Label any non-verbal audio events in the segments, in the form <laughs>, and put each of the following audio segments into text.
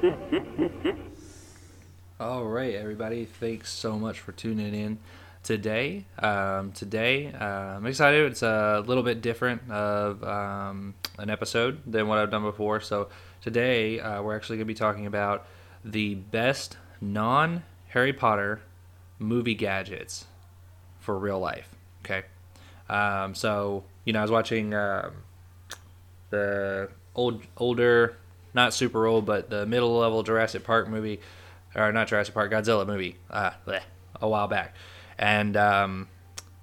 <laughs> All right, everybody. Thanks so much for tuning in today. Um, today, uh, I'm excited. It's a little bit different of um, an episode than what I've done before. So today, uh, we're actually going to be talking about the best non Harry Potter movie gadgets for real life. Okay. Um, so you know, I was watching um the old, older, not super old, but the middle level Jurassic Park movie, or not Jurassic Park, Godzilla movie, uh, bleh, a while back, and um,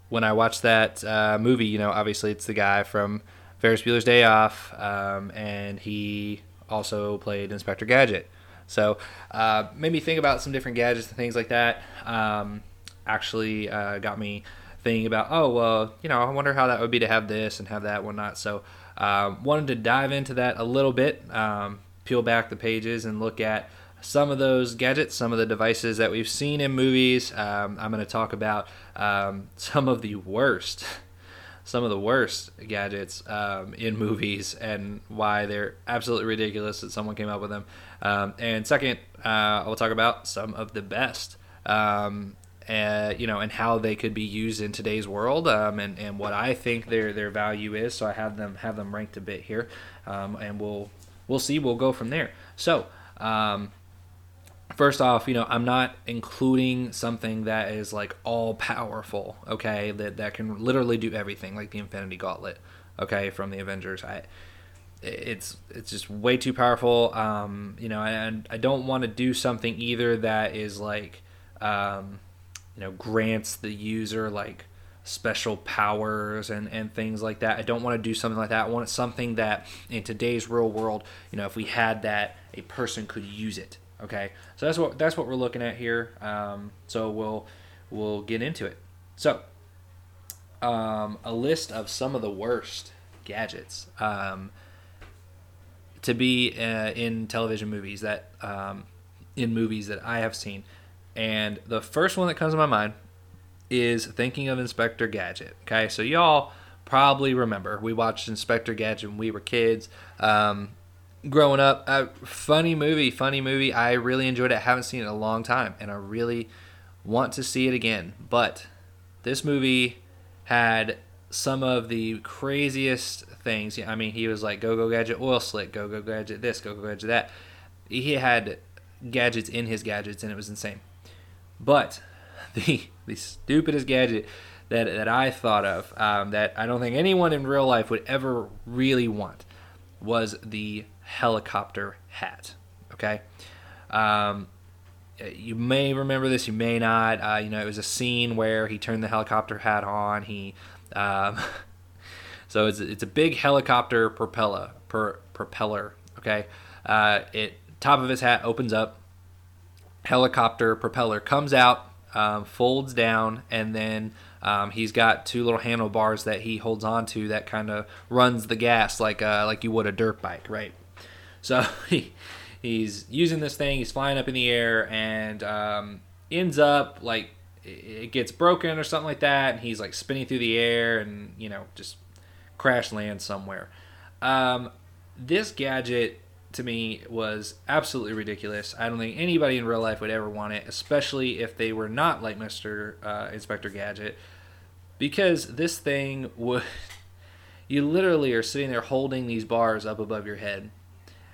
when I watched that uh, movie, you know, obviously it's the guy from Ferris Bueller's Day Off, um, and he also played Inspector Gadget. So uh, made me think about some different gadgets and things like that. Um, actually uh, got me thinking about, oh well, you know, I wonder how that would be to have this and have that whatnot. So um, wanted to dive into that a little bit, um, peel back the pages and look at some of those gadgets, some of the devices that we've seen in movies. Um, I'm going to talk about um, <laughs> some of the worst, <laughs> some of the worst gadgets um, in movies and why they're absolutely ridiculous that someone came up with them. Um, and second, uh, I'll talk about some of the best. Um, uh, you know, and how they could be used in today's world, um, and, and what I think their their value is. So I have them have them ranked a bit here, um, and we'll we'll see. We'll go from there. So um, first off, you know, I'm not including something that is like all powerful, okay, that that can literally do everything, like the Infinity Gauntlet, okay, from the Avengers. I it's it's just way too powerful. Um, you know, and I don't want to do something either that is like, um, you know, grants the user like special powers and, and things like that. I don't want to do something like that. I want something that in today's real world, you know, if we had that, a person could use it. Okay, so that's what that's what we're looking at here. Um, so we'll we'll get into it. So um, a list of some of the worst gadgets um, to be uh, in television movies that um, in movies that I have seen, and the first one that comes to my mind is thinking of Inspector Gadget. Okay, so y'all probably remember we watched Inspector Gadget when we were kids. Um, growing up, a funny movie, funny movie. I really enjoyed it. I haven't seen it in a long time, and I really want to see it again. But this movie had some of the craziest things. I mean, he was like go go gadget oil slick, go go gadget this, go go gadget that. He had gadgets in his gadgets, and it was insane. But <laughs> the the stupidest gadget that that I thought of um, that I don't think anyone in real life would ever really want was the helicopter hat. Okay. Um, you may remember this, you may not. Uh, you know, it was a scene where he turned the helicopter hat on. He, um, <laughs> so it's it's a big helicopter propeller per, propeller. Okay, uh, it top of his hat opens up. Helicopter propeller comes out, um, folds down, and then um, he's got two little handlebars that he holds onto that kind of runs the gas like uh, like you would a dirt bike, right? So <laughs> he he's using this thing. He's flying up in the air and um, ends up like it gets broken or something like that, and he's like spinning through the air and you know just crash lands somewhere. Um, this gadget to me was absolutely ridiculous. I don't think anybody in real life would ever want it, especially if they were not like Mr. Uh, Inspector Gadget, because this thing would. <laughs> You literally are sitting there holding these bars up above your head,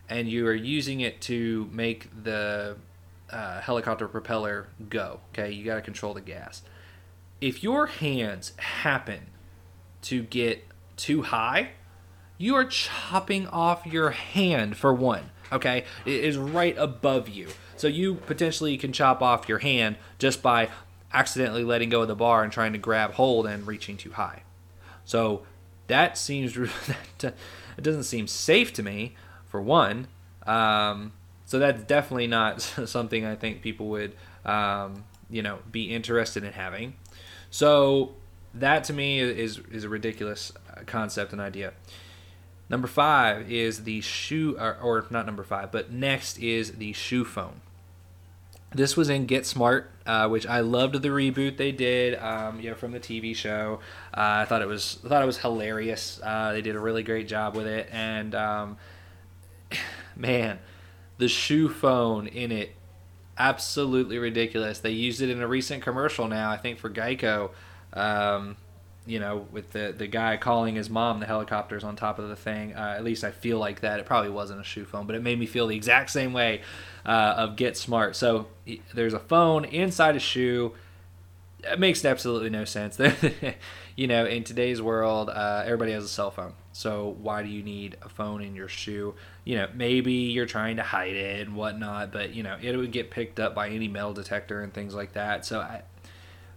and you are using it to make the uh, helicopter propeller go. Okay, you got to control the gas. If your hands happen to get too high, you are chopping off your hand for one. Okay, it is right above you, so you potentially can chop off your hand just by accidentally letting go of the bar and trying to grab hold and reaching too high. So that seems <laughs> it doesn't seem safe to me for one. Um, so that's definitely not <laughs> something I think people would um, you know be interested in having. So that to me is is a ridiculous concept and idea. Number five is the shoe, or, or, not number five, but next is the shoe phone. This was in Get Smart, uh, which I loved the reboot they did, um, you know, from the TV show. Uh, I thought it was I thought it was hilarious. Uh, they did a really great job with it, and um, <sighs> man, the shoe phone in it. Absolutely ridiculous. They used it in a recent commercial now, I think for Geico. Um, you know, with the the guy calling his mom, the helicopter's on top of the thing. Uh, at least I feel like that. It probably wasn't a shoe phone, but it made me feel the exact same way uh, of Get Smart. So there's a phone inside a shoe. It makes absolutely no sense. <laughs> you know, in today's world, uh, everybody has a cell phone. So why do you need a phone in your shoe? You know, maybe you're trying to hide it and whatnot, but you know, it would get picked up by any metal detector and things like that. So I,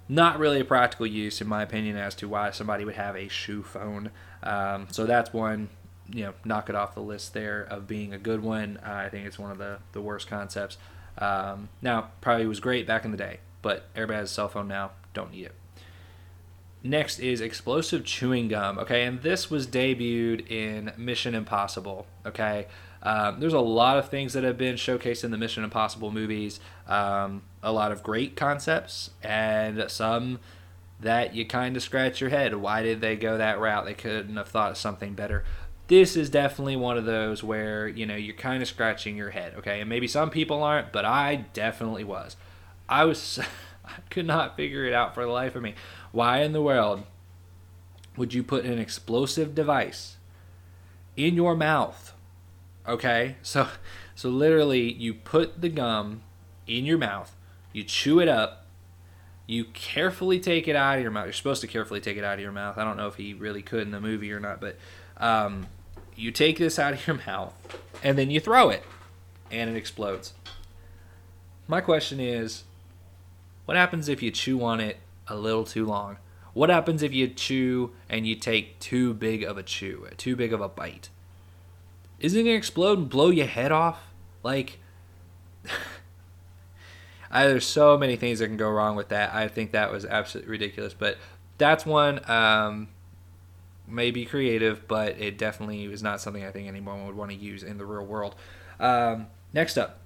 not really a practical use, in my opinion, as to why somebody would have a shoe phone. Um, so that's one, you know, knock it off the list there of being a good one. Uh, I think it's one of the, the worst concepts. Um, now, probably was great back in the day, but everybody has a cell phone now. Don't need it. Next is explosive chewing gum. Okay, and this was debuted in Mission Impossible. Okay, um, there's a lot of things that have been showcased in the Mission Impossible movies. Um, a lot of great concepts, and some that you kind of scratch your head. Why did they go that route? They couldn't have thought of something better. This is definitely one of those where you know you're kind of scratching your head. Okay, and maybe some people aren't, but I definitely was. I was, <laughs> I could not figure it out for the life of me. Why in the world would you put an explosive device in your mouth? Okay? So so literally you put the gum in your mouth, you chew it up, you carefully take it out of your mouth. You're supposed to carefully take it out of your mouth. I don't know if he really could in the movie or not, but um, you take this out of your mouth and then you throw it and it explodes. My question is what happens if you chew on it a little too long? What happens if you chew and you take too big of a chew, too big of a bite? Isn't it gonna explode and blow your head off? Like, <laughs> I, there's so many things that can go wrong with that. I think that was absolutely ridiculous, but that's one. Um, maybe creative, but it definitely is not something I think anyone would want to use in the real world. Um, next up,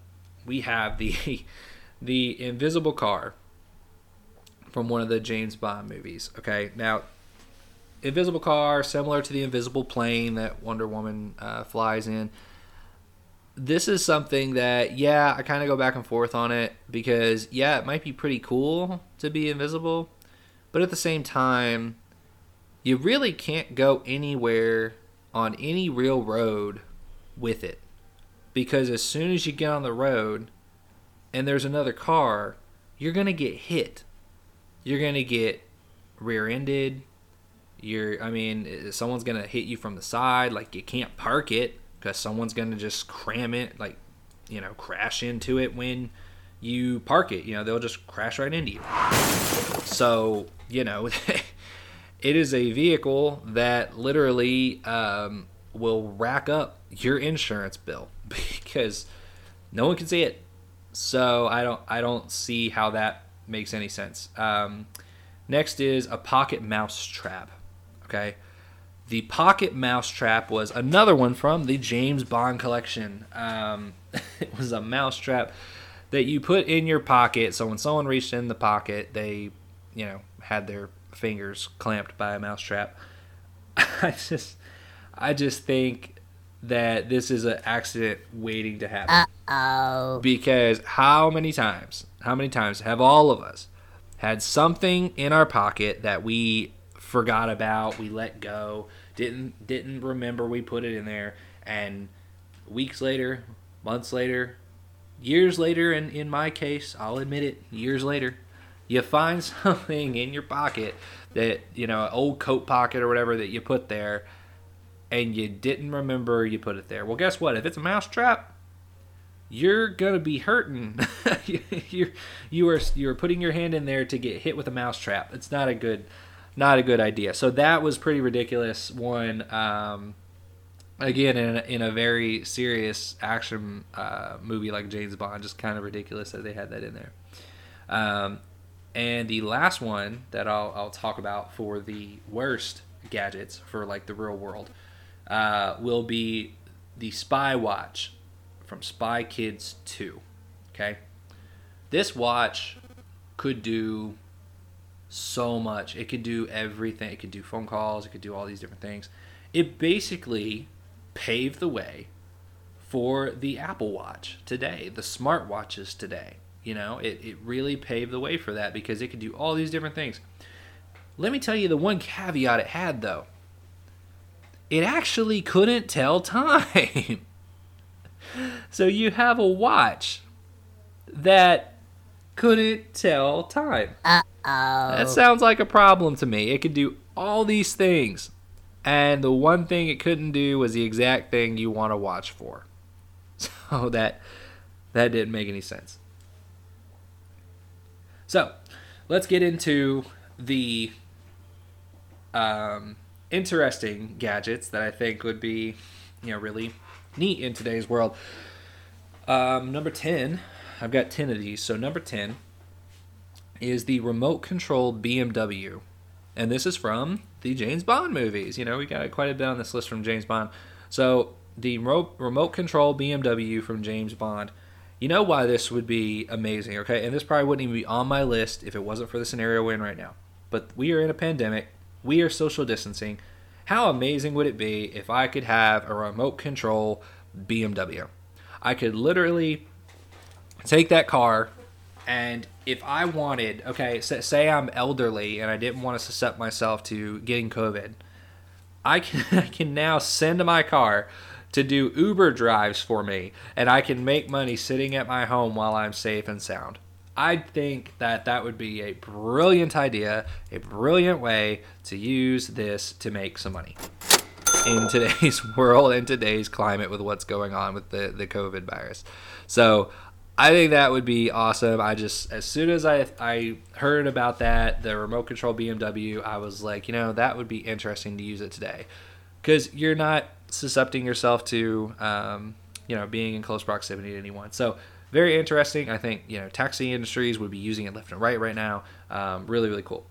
we have the <laughs> the invisible car from one of the James Bond movies. Okay, now invisible car, similar to the invisible plane that Wonder Woman uh, flies in. This is something that, yeah, I kind of go back and forth on it because, yeah, it might be pretty cool to be invisible, but at the same time, you really can't go anywhere on any real road with it because as soon as you get on the road and there's another car, you're going to get hit you're gonna get rear-ended. You're, I mean, someone's gonna hit you from the side. Like you can't park it because someone's gonna just cram it, like you know, crash into it when you park it. You know, they'll just crash right into you. So you know, <laughs> it is a vehicle that literally um, will rack up your insurance bill <laughs> because no one can see it. So I don't I don't see how that makes any sense. Um, next is a pocket mouse trap. Okay. The pocket mouse trap was another one from the James Bond collection. Um, <laughs> it was a mouse trap that you put in your pocket. So when someone reached in the pocket, they, you know, had their fingers clamped by a mouse trap. <laughs> I just, I just think that this is an accident waiting to happen. Uh-oh. Because how many times, how many times have all of us had something in our pocket that we forgot about, we let go, didn't didn't remember we put it in there, and weeks later, months later, years later, and in my case, I'll admit it, years later, you find <laughs> something in your pocket that you know, an old coat pocket or whatever that you put there and you didn't remember you put it there. Well, guess what? If it's a mouse trap, you're gonna be hurting. <laughs> you're you are you are putting your hand in there to get hit with a mouse trap. It's not a good not a good idea. So that was pretty ridiculous. One um, again in a, in a very serious action uh, movie like James Bond, just kind of ridiculous that they had that in there. Um, and the last one that I'll, I'll talk about for the worst gadgets for like the real world uh, will be the Spy Watch from Spy Kids 2. Okay? This watch could do so much. It could do everything. It could do phone calls, it could do all these different things. It basically paved the way for the Apple Watch today, the smartwatches today. You know, it, it really paved the way for that because it could do all these different things. Let me tell you the one caveat it had though. It actually couldn't tell <laughs> time. so you have a watch that couldn't tell time. Uh oh. That sounds like a problem to me. It could do all these things, and the one thing it couldn't do was the exact thing you want to watch for. <laughs> So that that didn't make any sense. So, let's get into the um, interesting gadgets that I think would be, you know, really neat in today's world. Um, number 10, I've got 10 of these. So, number 10 is the remote control BMW. And this is from the James Bond movies. You know, we got quite a bit on this list from James Bond. So, the remote, control BMW from James Bond. You know why this would be amazing, okay? And this probably wouldn't even be on my list if it wasn't for the scenario we're in right now. But we are in a pandemic, we are social distancing. How amazing would it be if I could have a remote control BMW? I could literally take that car and if I wanted, okay, say I'm elderly and I didn't want to suscept myself to getting COVID, I can, <laughs> I can now send my car to do Uber drives for me, and I can make money sitting at my home while I'm safe and sound. I think that that would be a brilliant idea, a brilliant way to use this to make some money in today's <laughs> world in today's climate with what's going on with the, the COVID virus. So I think that would be awesome. I just, as soon as I, I heard about that, the remote control BMW, I was like, you know, that would be interesting to use it today. Because you're not suscepting yourself to um, you know being in close proximity to anyone. So very interesting. I think you know taxi industries would be using it left and right right now. Um, really really cool.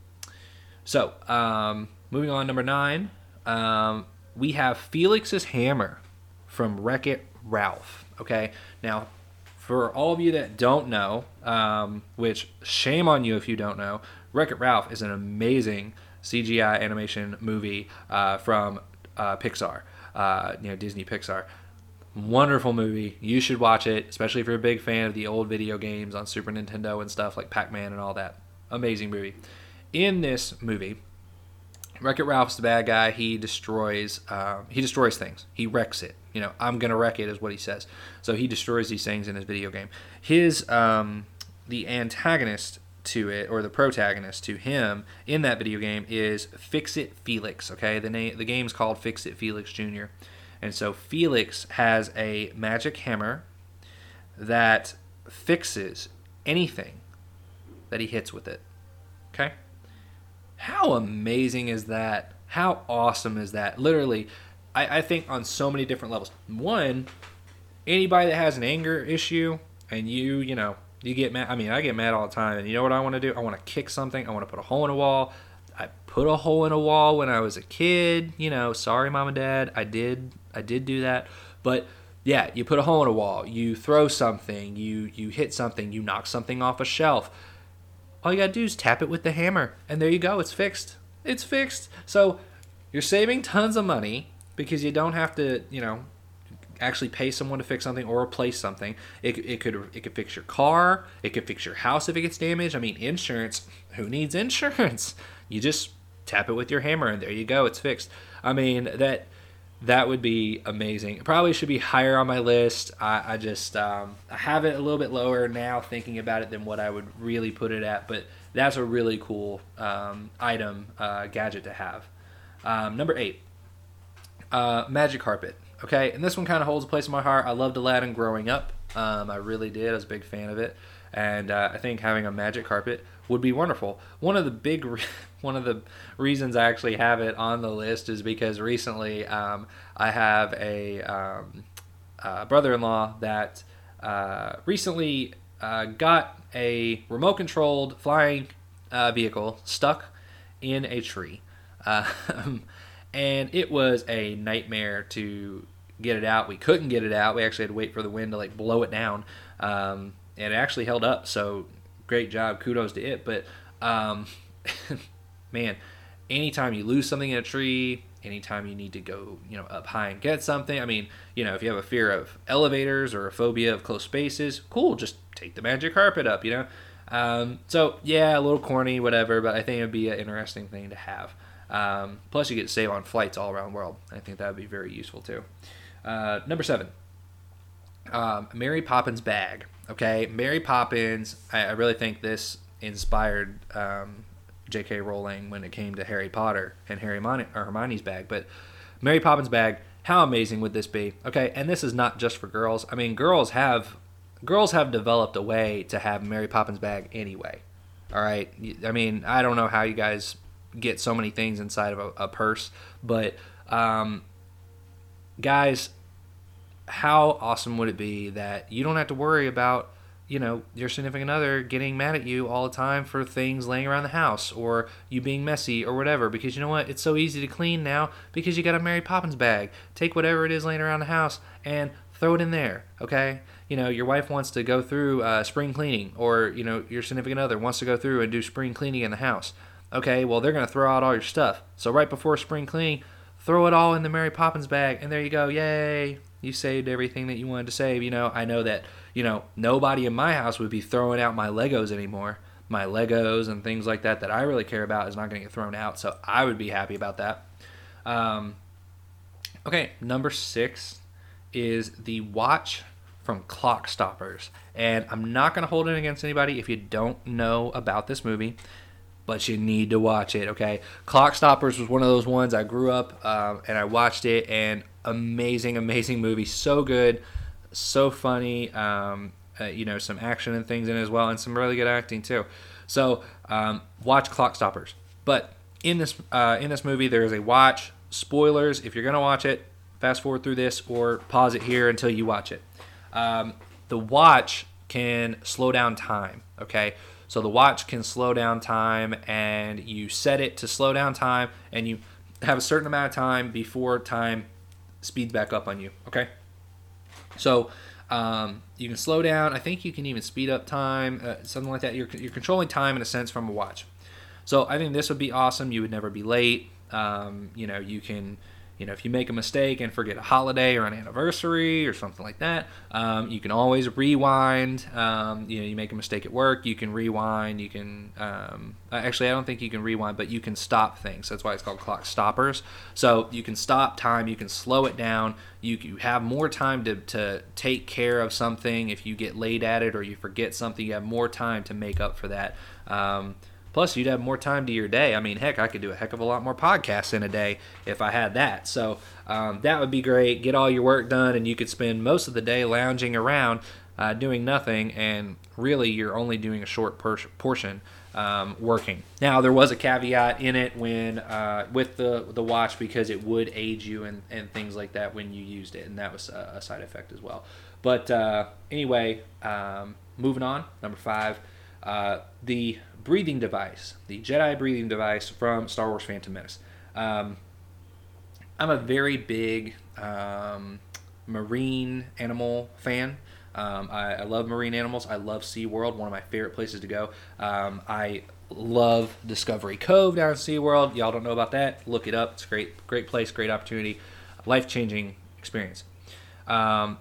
So um, moving on, number nine, um, we have Felix's hammer from Wreck It Ralph. Okay, now for all of you that don't know, um, which shame on you if you don't know, Wreck It Ralph is an amazing CGI animation movie uh, from uh, Pixar uh, you know Disney Pixar. Wonderful movie. You should watch it, especially if you're a big fan of the old video games on Super Nintendo and stuff like Pac-Man and all that. Amazing movie. In this movie, Wreck It Ralph's the bad guy. He destroys uh, he destroys things. He wrecks it. You know, I'm gonna wreck it is what he says. So he destroys these things in his video game. His um, the antagonist to it or the protagonist to him in that video game is Fix It Felix. Okay, the name the game's called Fix It Felix Jr. And so Felix has a magic hammer that fixes anything that he hits with it. Okay? How amazing is that? How awesome is that? Literally, I, I think on so many different levels. One, anybody that has an anger issue and you, you know, you get mad. I mean, I get mad all the time. And you know what I want to do? I want to kick something. I want to put a hole in a wall. I put a hole in a wall when I was a kid. You know, sorry, mom and dad. I did. I did do that. But yeah, you put a hole in a wall. You throw something. You you hit something. You knock something off a shelf. All you gotta do is tap it with the hammer, and there you go. It's fixed. It's fixed. So you're saving tons of money because you don't have to, you know, actually pay someone to fix something or replace something. It, it could it could fix your car. It could fix your house if it gets damaged. I mean, insurance. Who needs insurance? <laughs> You just tap it with your hammer and there you go. It's fixed. I mean that that would be amazing. It probably should be higher on my list. I, I just um, I have it a little bit lower now, thinking about it than what I would really put it at. But that's a really cool um, item uh, gadget to have. Um, number eight, uh, magic carpet. Okay, and this one kind of holds a place in my heart. I loved Aladdin growing up. Um, I really did. I was a big fan of it, and uh, I think having a magic carpet would be wonderful. One of the big, re- <laughs> one of the reasons I actually have it on the list is because recently um, I have a um, uh, brother-in-law that uh, recently uh, got a remote-controlled flying uh, vehicle stuck in a tree. <laughs> And it was a nightmare to get it out. We couldn't get it out. We actually had to wait for the wind to like blow it down, um, and it actually held up. So great job, kudos to it. But um, <laughs> man, anytime you lose something in a tree, anytime you need to go, you know, up high and get something. I mean, you know, if you have a fear of elevators or a phobia of close spaces, cool, just take the magic carpet up, you know. Um, so yeah, a little corny, whatever, but I think it'd be an interesting thing to have. Um, plus, you get to save on flights all around the world. I think that would be very useful too. Uh, number seven, um, Mary Poppins bag. Okay, Mary Poppins. I, I really think this inspired um, J.K. Rowling when it came to Harry Potter and Harry Mon- or Hermione's bag. But Mary Poppins bag. How amazing would this be? Okay, and this is not just for girls. I mean, girls have girls have developed a way to have Mary Poppins bag anyway. All right. I mean, I don't know how you guys get so many things inside of a, a purse, but um, guys, how awesome would it be that you don't have to worry about you know your significant other getting mad at you all the time for things laying around the house or you being messy or whatever? Because you know what? It's so easy to clean now because you got a mary poppins bag. Take whatever it is laying around the house and throw it in there okay? You know your wife wants to go through uh, spring cleaning or you know your significant other wants to go through and do spring cleaning in the house okay well they're going to throw out all your stuff. So right before spring cleaning throw it all in the mary poppins bag and there you go. Yay! You saved everything that you wanted to save. You know i know that you know nobody in my house would be throwing out my legos anymore. My legos and things like that that i really care about is not going to get thrown out so i would be happy about that. Um, okay number six is the watch from Clock Stoppers. And I'm not going to hold it against anybody if you don't know about this movie, but you need to watch it, okay? Clock Stoppers was one of those ones I grew up um, and I watched it, and amazing, amazing movie. So good, so funny. Um, uh, you know, some action and things in as well, and some really good acting too. So um, watch Clock Stoppers. But in this uh, in this movie, there is a watch. Spoilers. If you're gonna watch it, fast forward through this or pause it here until you watch it. Um, the watch can slow down time. Okay, so the watch can slow down time, and you set it to slow down time, and you have a certain amount of time before time speeds back up on you. Okay, so um, you can slow down. I think you can even speed up time, uh, something like that. You're, you're controlling time in a sense from a watch. So I think this would be awesome. You would never be late. Um, you know, you can you know, if you make a mistake and forget a holiday or an anniversary or something like that, um, you can always rewind. Um, you know, you make a mistake at work, you can rewind. You can um, actually, I don't think you can rewind, but you can stop things. That's why it's called clock stoppers. So you can stop time, you can slow it down. You, you have more time to, to take care of something if you get late at it or you forget something. You have more time to make up for that. Um, Plus, you'd have more time to your day. I mean, heck, I could do a heck of a lot more podcasts in a day if I had that. So um, that would be great. Get all your work done, and you could spend most of the day lounging around uh, doing nothing, and really you're only doing a short per- portion um, working. Now, there was a caveat in it when uh, with the the watch because it would age you and, and things like that when you used it, and that was a, a side effect as well. But uh, anyway, um, moving on. Number five, uh, the breathing device, the Jedi breathing device from Star Wars Phantom Menace. Um, I'm a very big um, marine animal fan. Um, I, I, love marine animals. I love SeaWorld, one of my favorite places to go. Um, I love Discovery Cove down at SeaWorld. Y'all don't know about that? Look it up. It's great, great place, great opportunity, life changing experience. Um,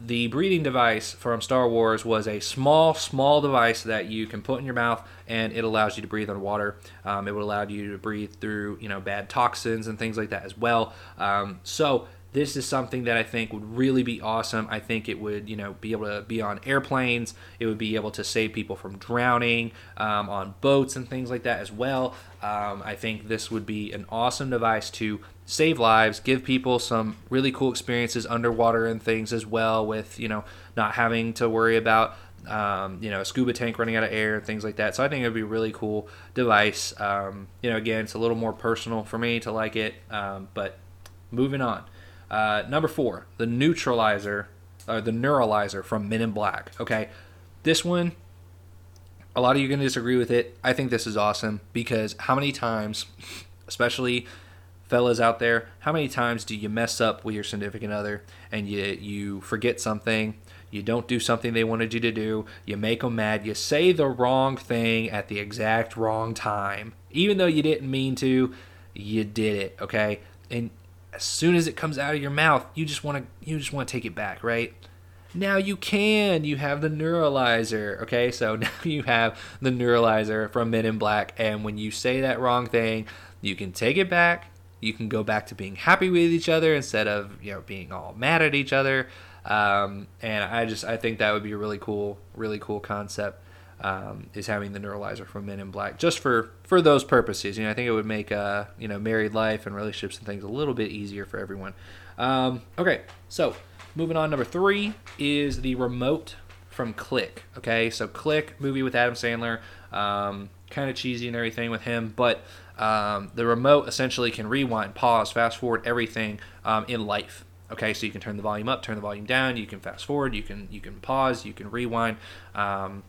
the breathing device from Star Wars was a small, small device that you can put in your mouth, and it allows you to breathe underwater. Um, it would allow you to breathe through, you know, bad toxins and things like that as well. Um, so this is something that I think would really be awesome. I think it would, you know, be able to be on airplanes. It would be able to save people from drowning um, on boats and things like that as well. Um, I think this would be an awesome device to save lives, give people some really cool experiences underwater and things as well, with you know not having to worry about um, you know a scuba tank running out of air and things like that. So I think it would be a really cool device. Um, you know, again, it's a little more personal for me to like it. Um, but moving on, uh, number four, the neutralizer or the neuralizer from Men in Black. Okay, this one. A lot of you are going to disagree with it. I think this is awesome because how many times, <laughs> especially fellas out there, how many times do you mess up with your significant other and you you forget something, you don't do something they wanted you to do, you make them mad, you say the wrong thing at the exact wrong time, even though you didn't mean to, you did it, okay? and as soon as it comes out of your mouth, you just want to you just want to take it back, right? Now you can. You have the neuralizer. Okay, so <laughs> now you have the neuralizer from Men in Black, and when you say that wrong thing, you can take it back. You can go back to being happy with each other instead of you know being all mad at each other. Um, and I just I think that would be a really cool, really cool concept. Um, is having the neuralizer from Men in Black just for for those purposes. You know, I think it would make uh, you know married life and relationships and things a little bit easier for everyone. Um, okay, so moving on, number three is the remote from Click. Okay, so Click movie with Adam Sandler, um, kind of cheesy and everything with him, but um, the remote essentially can rewind, pause, fast forward everything um, in life. Okay, so you can turn the volume up, turn the volume down. You can fast forward. You can you can pause. You can rewind. Um,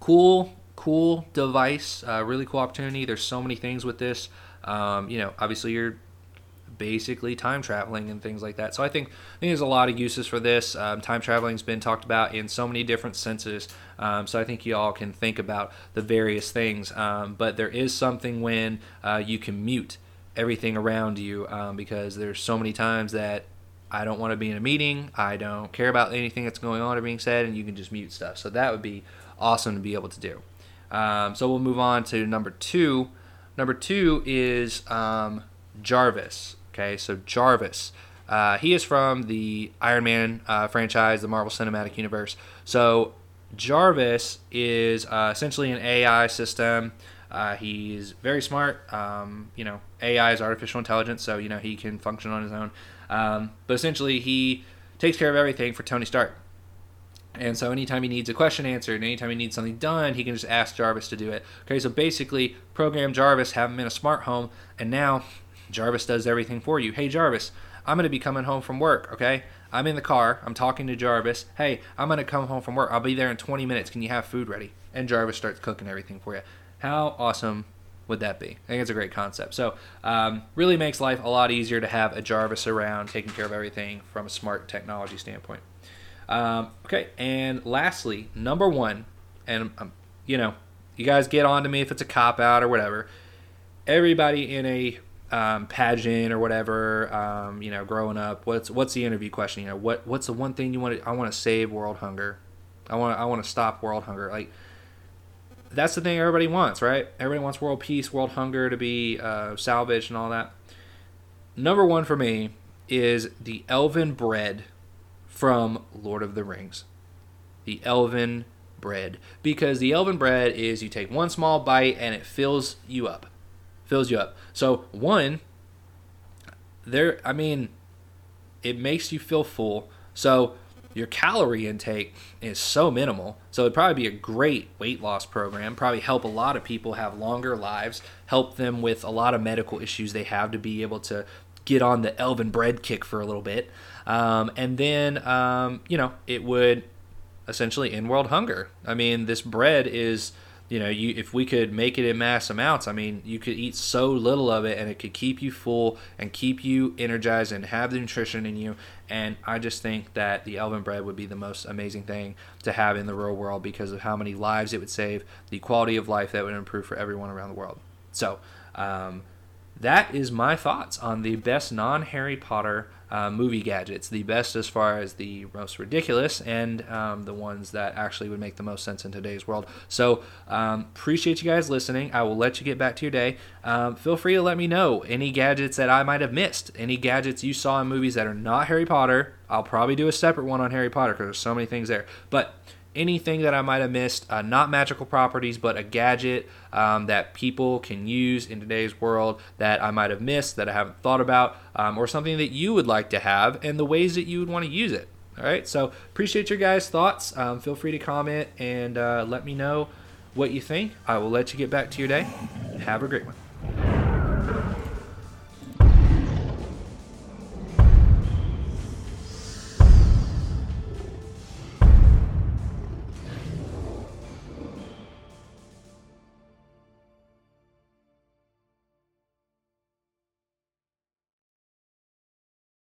cool, cool device. Uh, really cool opportunity. There's so many things with this. Um, you know, obviously you're basically time traveling and things like that. So I think I think there's a lot of uses for this. Um, time traveling's been talked about in so many different senses. Um, so I think you all can think about the various things. Um, but there is something when uh, you can mute everything around you um, because there's so many times that I don't want to be in a meeting. I don't care about anything that's going on or being said, and you can just mute stuff. So that would be awesome to be able to do. Um, so we'll move on to number two. Number two is um, Jarvis. Okay, so Jarvis. Uh, he is from the Iron Man uh, franchise, the Marvel Cinematic Universe. So Jarvis is uh, essentially an AI system. Uh, he's very smart. Um, you know, AI is artificial intelligence, so you know he can function on his own. Um, but essentially, he takes care of everything for Tony Stark. And so anytime he needs a question answered, anytime he needs something done, he can just ask Jarvis to do it. Okay, so basically, program Jarvis, have him in a smart home, and now Jarvis does everything for you. Hey, Jarvis, I'm to be coming home from work, okay? I'm in the car. I'm talking to Jarvis. Hey, I'm to come home from work. I'll be there in 20 minutes. Can you have food ready? And Jarvis starts cooking everything for you. How awesome would that be? I think it's a great concept. So, um, really makes life a lot easier to have a Jarvis around taking care of everything from a smart technology standpoint. Um, okay, and lastly, number one, and um, you know, you guys get on to me if it's a cop out or whatever. Everybody in a um, pageant or whatever, um, you know, growing up, what's what's the interview question? You know, what what's the one thing you want to? I want to save world hunger. I want I want to stop world hunger. Like that's the thing everybody wants, right? Everybody wants world peace, world hunger to be uh, salvaged, and all that. Number one for me is the elven bread from Lord of the Rings. The elven bread. Because the elven bread is you take one small bite and it fills you up. Fills you up. So, one, there, I mean, it makes you feel full. So, your calorie intake is so minimal. So it'd probably be a great weight loss program. Probably help a lot of people have longer lives, help them with a lot of medical issues they have to be able to get on the elven bread kick for a little bit. Um, and then, um, you know, it would essentially end world hunger. I mean, this bread is, you know, you if we could make it in mass amounts, I mean, you could eat so little of it and it could keep you full and keep you energized and have the nutrition in you. And I just think that the elven bread would be the most amazing thing to have in the real world because of how many lives it would save, the quality of life that would improve for everyone around the world. So, um, that is my thoughts on the best non Harry Potter uh, movie gadgets. The best as far as the most ridiculous and um, the ones that actually would make the most sense in today's world. So, um, appreciate you guys listening. I will let you get back to your day. Um, feel free to let me know any gadgets that I might have missed, any gadgets you saw in movies that are not Harry Potter. I'll probably do a separate one on Harry Potter because there's so many things there. But anything that I might have missed, uh, not magical properties, but a gadget um, that people can use in today's world that I might have missed, that I haven't thought about, um, or something that you would like to have, and the ways that you would want to use it. All right, so appreciate your guys' thoughts. Um, feel free to comment and uh, let me know what you think. I will let you get back to your day. Have a great one.